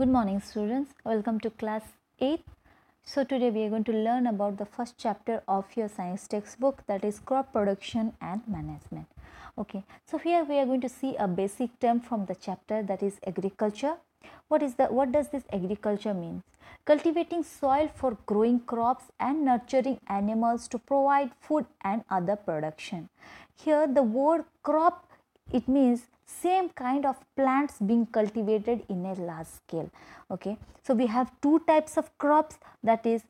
Good morning students, welcome to class 8. So today we are going to learn about the first chapter of your science textbook that is crop production and management. Okay, so here we are going to see a basic term from the chapter that is agriculture. What is the what does this agriculture mean? Cultivating soil for growing crops and nurturing animals to provide food and other production. Here the word crop it means same kind of plants being cultivated in a large scale okay? So we have two types of crops that is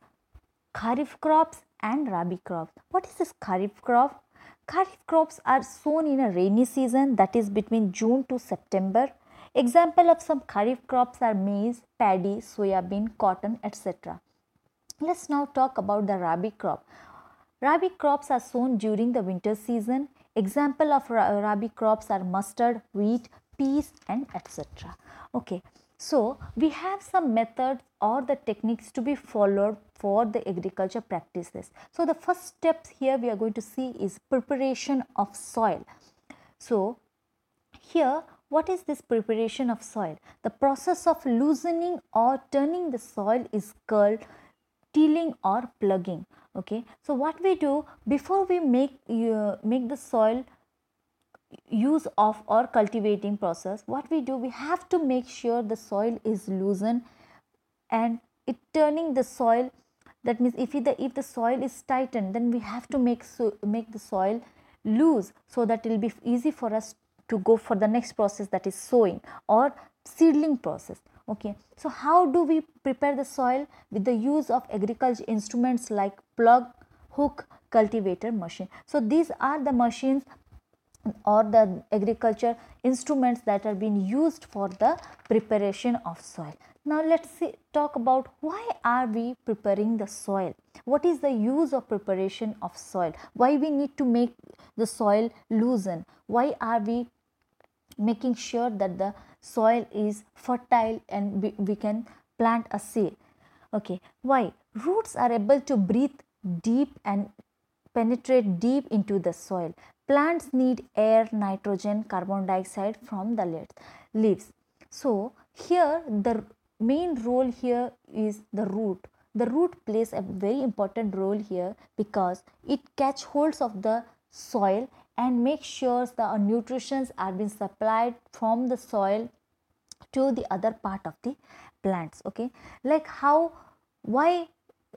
kharif crops and rabi crops. What is this kharif crop? Kharif crops are sown in a rainy season that is between june to september. Example of some kharif crops are maize paddy soybean cotton etc let's now talk about the rabi crop. Rabi crops are sown during the winter season Example of rabi crops are mustard, wheat, peas and etc. Okay. So, we have some methods or the techniques to be followed for the agriculture practices. So, the first steps here we are going to see is preparation of soil. So, here what is this preparation of soil? The process of loosening or turning the soil is called tilling or ploughing okay? So what we do before we make uh, make the soil use of or cultivating process what we do we have to make sure the soil is loosened and it turning the soil that means if the if the soil is tightened then we have to make so make the soil loose so that it will be easy for us to go for the next process that is sowing or seedling process okay. So how do we prepare the soil with the use of agriculture instruments like plough hook cultivator machine? So these are the machines or the agriculture instruments that are being used for the preparation of soil. Now let's see, talk about why are we preparing the soil? What is the use of preparation of soil? Why we need to make the soil loosen? Why are we making sure that the soil is fertile and we, we can plant a seed. Okay, why? Roots are able to breathe deep and penetrate deep into the soil. Plants need air, nitrogen, carbon dioxide from the leaves. So, here the main role here is the root. The root plays a very important role here because it catch holds of the soil and make sure the nutrients are being supplied from the soil to the other part of the plants okay like how why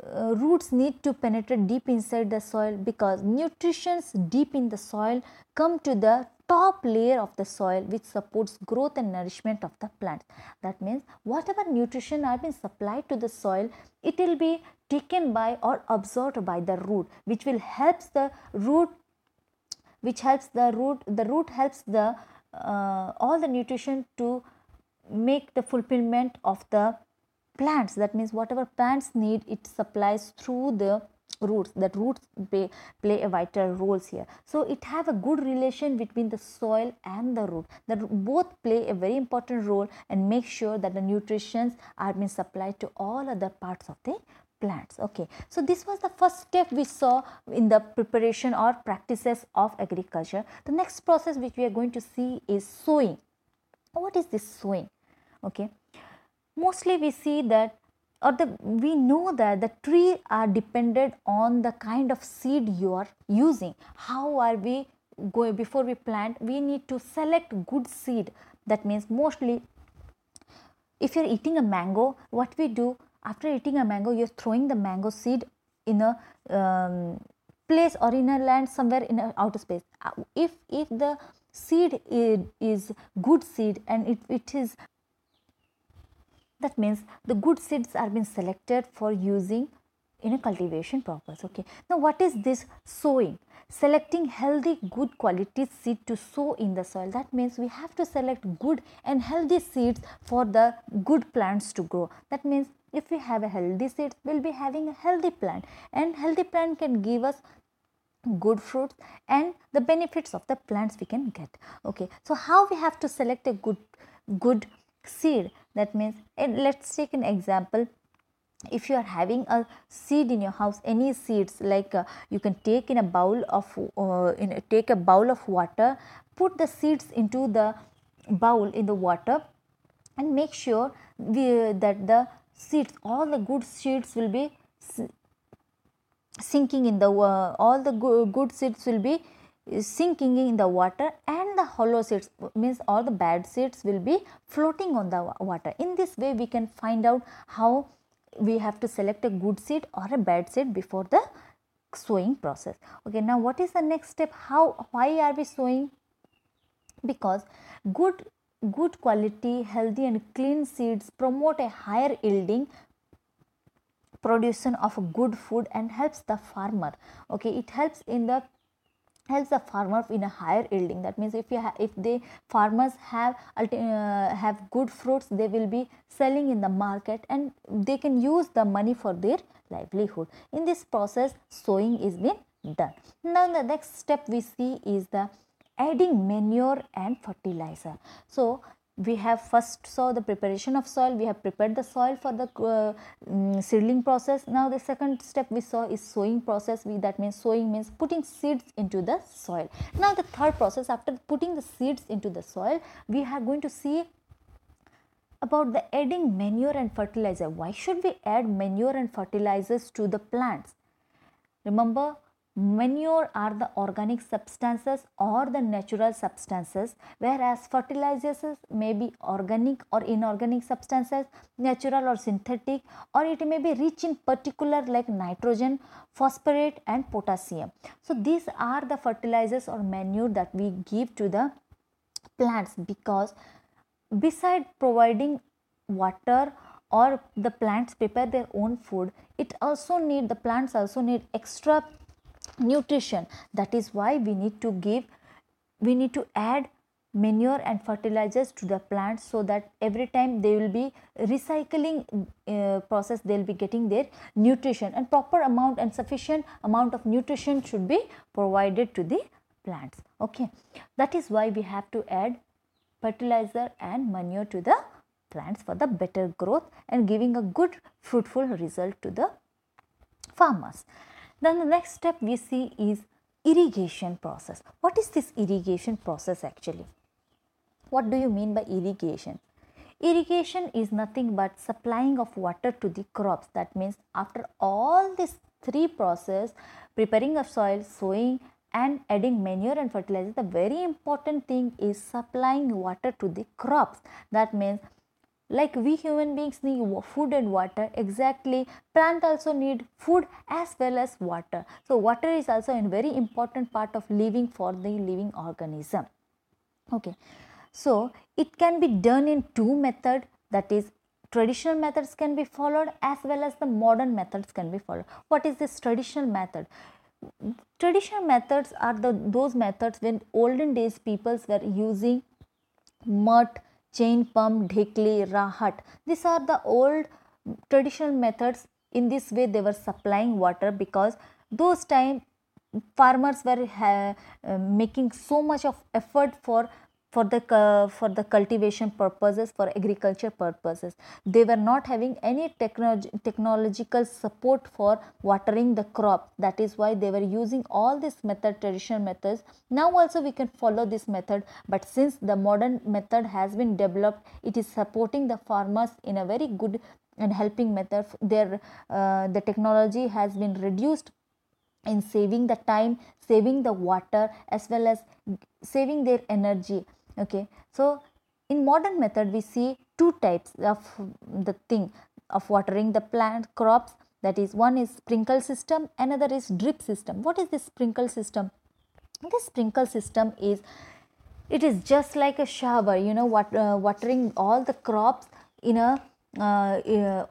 uh, roots need to penetrate deep inside the soil because nutrients deep in the soil come to the top layer of the soil which supports growth and nourishment of the plant. That means whatever nutrition are being supplied to the soil, it will be taken by or absorbed by the root which will helps the root which helps the root the root helps the uh, all the nutrition to make the fulfillment of the plants. That means whatever plants need it supplies through the roots. That roots play, play a vital roles here. So it have a good relation between the soil and the root. That both play a very important role and make sure that the nutrients are being supplied to all other parts of the plants. Okay. So, this was the first step we saw in the preparation or practices of agriculture. The next process which we are going to see is sowing. What is this sowing? Okay. Mostly we see that or the we know that the tree are dependent on the kind of seed you are using. How are we going before we plant? We need to select good seed. That means mostly if you are eating a mango, what we do after eating a mango you are throwing the mango seed in a um, place or in a land somewhere in a outer space. Uh, if if the seed is, is good seed and it, it is that means the good seeds are being selected for using in a cultivation purpose okay? Now what is this sowing? Selecting healthy good quality seed to sow in the soil. That means we have to select good and healthy seeds for the good plants to grow. That means if we have a healthy seeds we'll be having a healthy plant. And healthy plant can give us good fruits and the benefits of the plants we can get. Okay. So how we have to select a good good seed? That means let's take an example. If you are having a seed in your house any seeds like uh, you can take in a bowl of uh, in a, take a bowl of water put the seeds into the bowl in the water and make sure we, that the seeds all the good seeds will be sinking in the uh, all the good, good seeds will be sinking in the water and the hollow seeds means all the bad seeds will be floating on the water. In this way we can find out how we have to select a good seed or a bad seed before the sowing process. Okay, now what is the next step? How, why are we sowing? Because good good quality, healthy and clean seeds promote a higher yielding production of good food and helps the farmer. Okay it helps in the helps the farmer in a higher yielding. That means if you if the farmers have uh, have good fruits they will be selling in the market and they can use the money for their livelihood. In this process sowing is being done. Now the next step we see is the adding manure and fertilizer. So we have first saw the preparation of soil. We have prepared the soil for the uh, um, seedling process. Now the second step we saw is sowing process. We that means sowing means putting seeds into the soil. Now the third process after putting the seeds into the soil we are going to see about the adding manure and fertilizer. Why should we add manure and fertilizers to the plants? Remember Manure are the organic substances or the natural substances whereas fertilizers may be organic or inorganic substances, natural or synthetic or it may be rich in particular like nitrogen, phosphorate and potassium. So, these are the fertilizers or manure that we give to the plants because beside providing water or the plants prepare their own food, it also need the plants also need extra nutrition. That is why we need to give we need to add manure and fertilizers to the plants so that every time they will be recycling uh, process they will be getting their nutrition. And proper amount and sufficient amount of nutrition should be provided to the plants. Okay. That is why we have to add fertilizer and manure to the plants for the better growth and giving a good fruitful result to the farmers then the next step we see is irrigation process. What is this irrigation process actually? What do you mean by irrigation? Irrigation is nothing but supplying of water to the crops. That means after all these three process, preparing of soil, sowing and adding manure and fertilizer, the very important thing is supplying water to the crops. That means like we human beings need food and water exactly. Plant also need food as well as water. So water is also a very important part of living for the living organism. Okay. So it can be done in two method that is traditional methods can be followed as well as the modern methods can be followed. What is this traditional method? Traditional methods are the those methods when olden days peoples were using moat chain pump, dhekli, rahat. These are the old traditional methods. In this way, they were supplying water because those time farmers were uh, making so much of effort for for the uh, for the cultivation purposes for agriculture purposes. They were not having any technology, technological support for watering the crop. That is why they were using all this method traditional methods. Now also we can follow this method but since the modern method has been developed it is supporting the farmers in a very good and helping method. Their uh, the technology has been reduced in saving the time saving the water as well as saving their energy okay. So in modern method we see two types of the thing of watering the plant crops. That is one is sprinkle system another is drip system. What is this sprinkle system? This sprinkle system is it is just like a shower you know what uh, watering all the crops in a uh,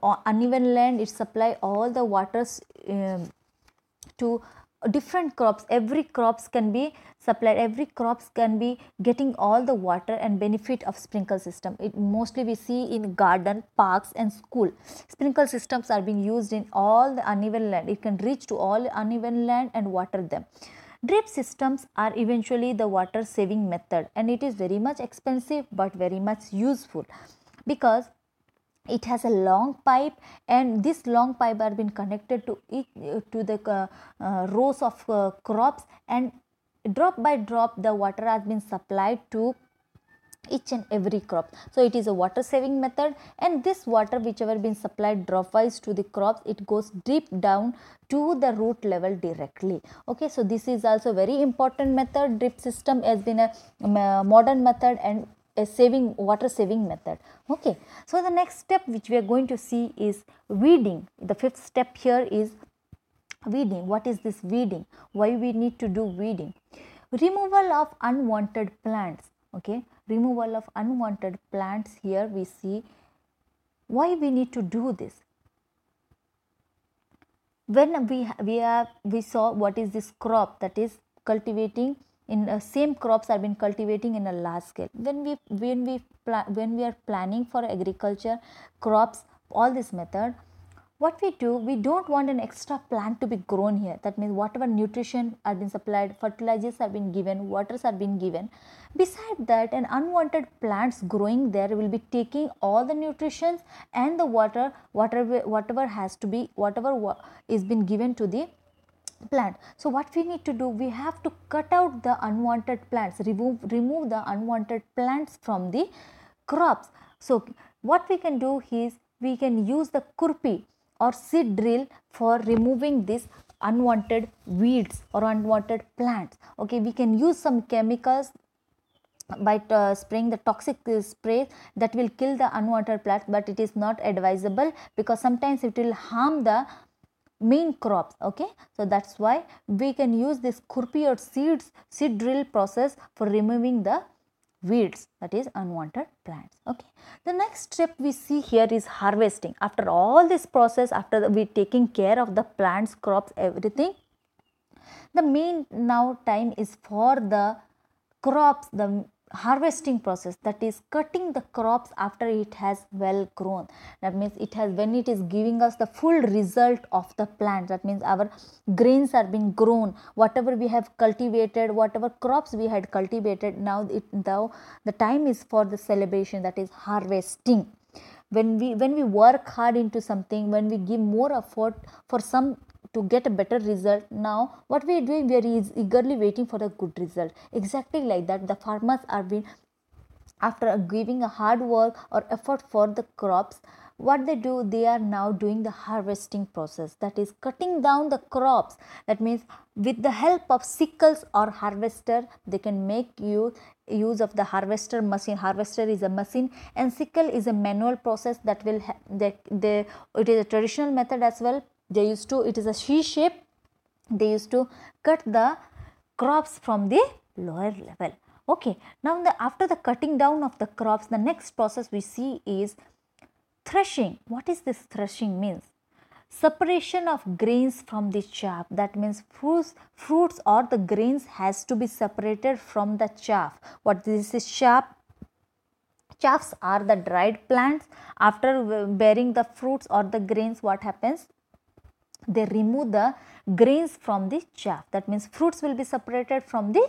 uh, uneven land. It supply all the waters um, to different crops. Every crops can be supplied. Every crops can be getting all the water and benefit of sprinkle system. It mostly we see in garden parks and school. Sprinkle systems are being used in all the uneven land. It can reach to all uneven land and water them. Drip systems are eventually the water saving method and it is very much expensive but very much useful because it has a long pipe and this long pipe are been connected to to the uh, uh, rows of uh, crops and drop by drop the water has been supplied to each and every crop. So, it is a water saving method and this water whichever been supplied drop wise to the crops it goes deep down to the root level directly. Okay, so this is also very important method drip system has been a modern method and a saving water saving method. Okay. So the next step which we are going to see is weeding. The fifth step here is weeding. What is this weeding? Why we need to do weeding? Removal of unwanted plants. Okay. Removal of unwanted plants here we see why we need to do this. When we we have we saw what is this crop that is cultivating in uh, same crops are been cultivating in a large scale. When we when we when we are planning for agriculture crops all this method what we do we don't want an extra plant to be grown here. That means whatever nutrition are been supplied fertilizers have been given waters are being given. Beside that an unwanted plants growing there will be taking all the nutritions and the water whatever whatever has to be whatever is been given to the plant. So, what we need to do we have to cut out the unwanted plants remove remove the unwanted plants from the crops. So, what we can do is we can use the khurpi or seed drill for removing this unwanted weeds or unwanted plants. Okay, we can use some chemicals by uh, spraying the toxic spray that will kill the unwanted plants but it is not advisable because sometimes it will harm the main crops okay? So that's why we can use this khurpi or seeds seed drill process for removing the weeds that is unwanted plants okay? The next step we see here is harvesting. After all this process after the, we taking care of the plants crops everything the main now time is for the crops the harvesting process that is cutting the crops after it has well grown. That means it has when it is giving us the full result of the plant that means our grains are being grown whatever we have cultivated whatever crops we had cultivated now it now the time is for the celebration that is harvesting. When we when we work hard into something when we give more effort for some to get a better result. Now what we are doing we are eagerly waiting for a good result. Exactly like that the farmers are being after giving a hard work or effort for the crops what they do they are now doing the harvesting process. That is cutting down the crops. That means with the help of sickles or harvester they can make use use of the harvester machine. Harvester is a machine and sickle is a manual process that will they, they it is a traditional method as well they used to it is a she shape they used to cut the crops from the lower level. Okay now the, after the cutting down of the crops the next process we see is threshing. What is this threshing means? Separation of grains from the chaff. That means fruits fruits or the grains has to be separated from the chaff. What this is chaff? Chaffs are the dried plants. After bearing the fruits or the grains what happens they remove the grains from the chaff that means fruits will be separated from the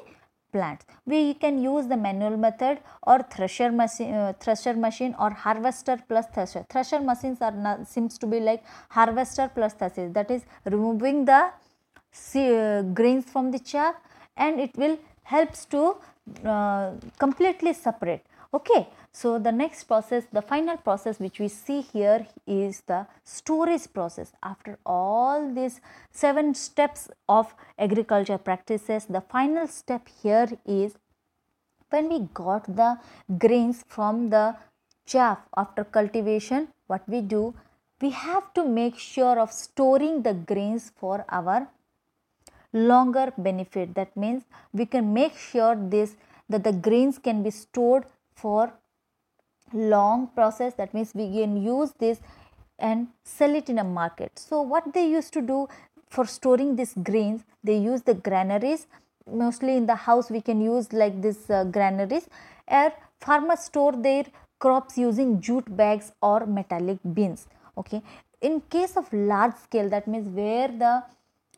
plants. We can use the manual method or thresher machine, uh, thresher machine or harvester plus thresher. Thresher machines are not, seems to be like harvester plus thresher that is removing the uh, grains from the chaff and it will helps to uh, completely separate. Okay. So, the next process, the final process which we see here is the storage process. After all these 7 steps of agriculture practices, the final step here is when we got the grains from the chaff after cultivation, what we do? We have to make sure of storing the grains for our longer benefit. That means we can make sure this that the grains can be stored for long process that means we can use this and sell it in a market. So, what they used to do for storing these grains they use the granaries. Mostly in the house we can use like this uh, granaries. Or farmers store their crops using jute bags or metallic bins okay? In case of large scale that means where the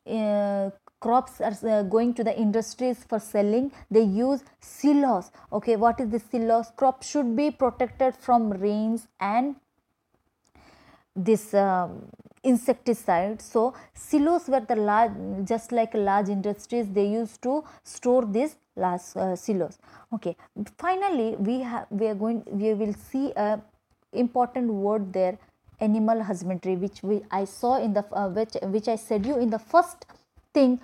uh, crops are uh, going to the industries for selling they use silos. Okay what is the silos? Crop should be protected from rains and this uh, insecticides so silos were the large just like large industries they used to store these large uh, silos. Okay finally we have we are going we will see a important word there animal husbandry which we i saw in the uh, which which i said you in the first thing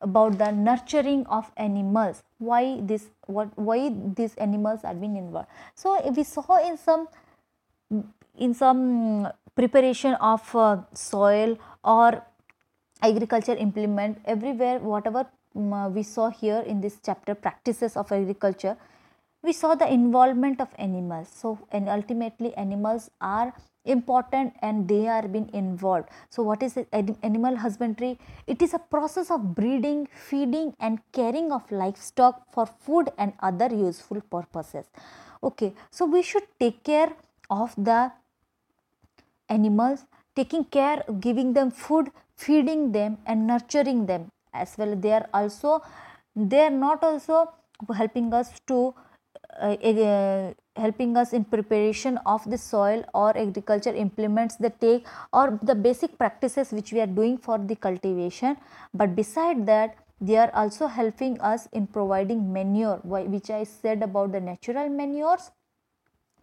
about the nurturing of animals why this what why these animals are being involved. So we saw in some in some preparation of uh, soil or agriculture implement everywhere whatever um, we saw here in this chapter practices of agriculture we saw the involvement of animals. So and ultimately animals are important and they are being involved. So what is animal husbandry it is a process of breeding feeding and caring of livestock for food and other useful purposes. Okay so we should take care of the animals taking care giving them food feeding them and nurturing them. As well they are also they are not also helping us to uh, uh, helping us in preparation of the soil or agriculture implements the take or the basic practices which we are doing for the cultivation. But beside that they are also helping us in providing manure which i said about the natural manures.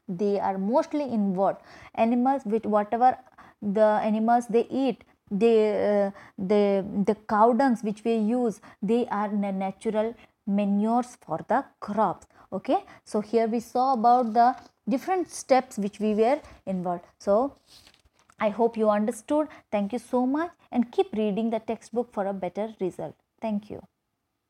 They are mostly involved. Animals with whatever the animals they eat they uh, the the cow dungs which we use they are natural manures for the crops okay. So here we saw about the different steps which we were involved. So i hope you understood. Thank you so much and keep reading the textbook for a better result. Thank you